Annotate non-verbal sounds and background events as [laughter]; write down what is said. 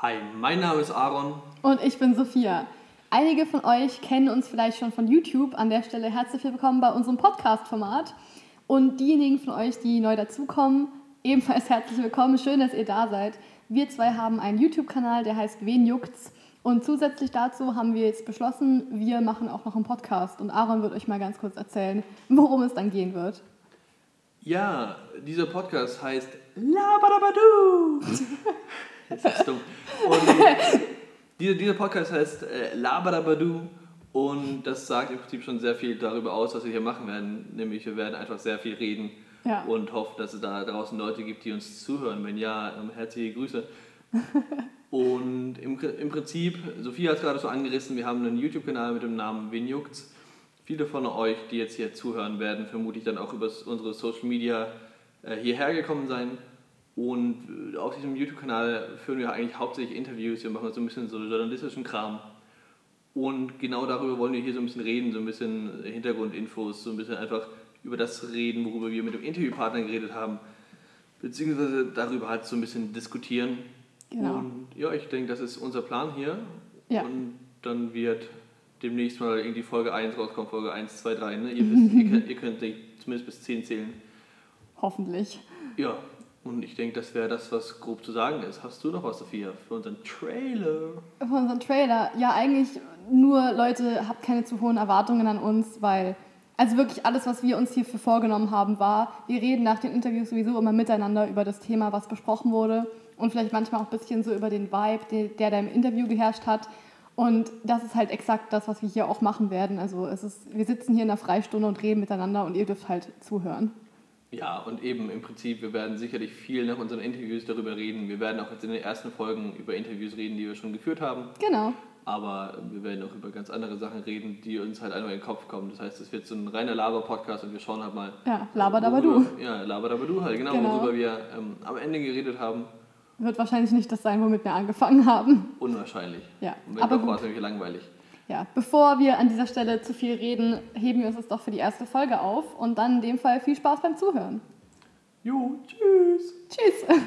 Hi, mein Name ist Aaron. Und ich bin Sophia. Einige von euch kennen uns vielleicht schon von YouTube. An der Stelle herzlich willkommen bei unserem Podcast-Format. Und diejenigen von euch, die neu dazukommen, ebenfalls [laughs] herzlich willkommen. Schön, dass ihr da seid. Wir zwei haben einen YouTube-Kanal, der heißt Wen juckt's? Und zusätzlich dazu haben wir jetzt beschlossen, wir machen auch noch einen Podcast. Und Aaron wird euch mal ganz kurz erzählen, [laughs] worum es dann gehen wird. Ja, dieser Podcast heißt Labadabadu. [laughs] das ist dumm. Und dieser, dieser Podcast heißt äh, Labadabadu und das sagt im Prinzip schon sehr viel darüber aus, was wir hier machen werden. Nämlich wir werden einfach sehr viel reden Ja. und hoffen, dass es da draußen Leute gibt, die uns zuhören. Wenn ja, ähm, herzliche Grüße. [laughs] Und im, im Prinzip, Sophia hat es gerade so angerissen, wir haben einen YouTube-Kanal mit dem Namen Wen juckt's? Viele von euch, die jetzt hier zuhören, werden vermutlich dann auch über unsere Social Media äh, hierher gekommen sein. Und äh, auf diesem YouTube-Kanal führen wir eigentlich hauptsächlich Interviews, wir machen so ein bisschen so journalistischen Kram. Und genau darüber wollen wir hier so ein bisschen reden, so ein bisschen Hintergrundinfos, so ein bisschen einfach über das reden, worüber wir mit dem Interviewpartner geredet haben, beziehungsweise darüber halt so ein bisschen diskutieren. Genau. Und ja, ich denke, das ist unser Plan hier. Ja. Und dann wird demnächst mal irgendwie Folge 1 rauskommen, Folge 1, 2, 3. Ne? Ihr, wisst, ihr, [laughs] könnt, ihr könnt zumindest bis 10 zählen. Hoffentlich. Ja, und ich denke, das wäre das, was grob zu sagen ist. Hast du noch was, Sophia, für unseren Trailer? Für unseren Trailer. Ja, eigentlich nur, Leute, habt keine zu hohen Erwartungen an uns, weil, also wirklich alles, was wir uns hierfür vorgenommen haben, war, wir reden nach den Interviews sowieso immer miteinander über das Thema, was besprochen wurde und vielleicht manchmal auch ein bisschen so über den Vibe, der, da im Interview geherrscht hat. Und das ist halt exakt das, was wir hier auch machen werden. Also es ist, wir sitzen hier in der Freistunde und reden miteinander und ihr dürft halt zuhören. Ja, und eben im Prinzip, wir werden sicherlich viel nach unseren Interviews darüber reden. Wir werden auch jetzt in den ersten Folgen über Interviews reden, die wir schon geführt haben. Genau. Aber wir werden auch über ganz andere Sachen reden, die uns halt einfach in den Kopf kommen. Das heißt, es wird so ein reiner Laber-Podcast und wir schauen halt mal. Ja, Laberdabadu. worüber- Ja, Laberdabadu halt, genau, Genau. worüber wir ähm, am Ende geredet haben. Wird wahrscheinlich nicht das sein, womit wir angefangen haben. Unwahrscheinlich. Ja, Und wenn aber doch, war es nämlich langweilig. Ja, bevor wir an dieser Stelle zu viel reden, heben wir uns das doch für die erste Folge auf und dann in dem Fall viel Spaß beim Zuhören. Jo, tschüss. Tschüss!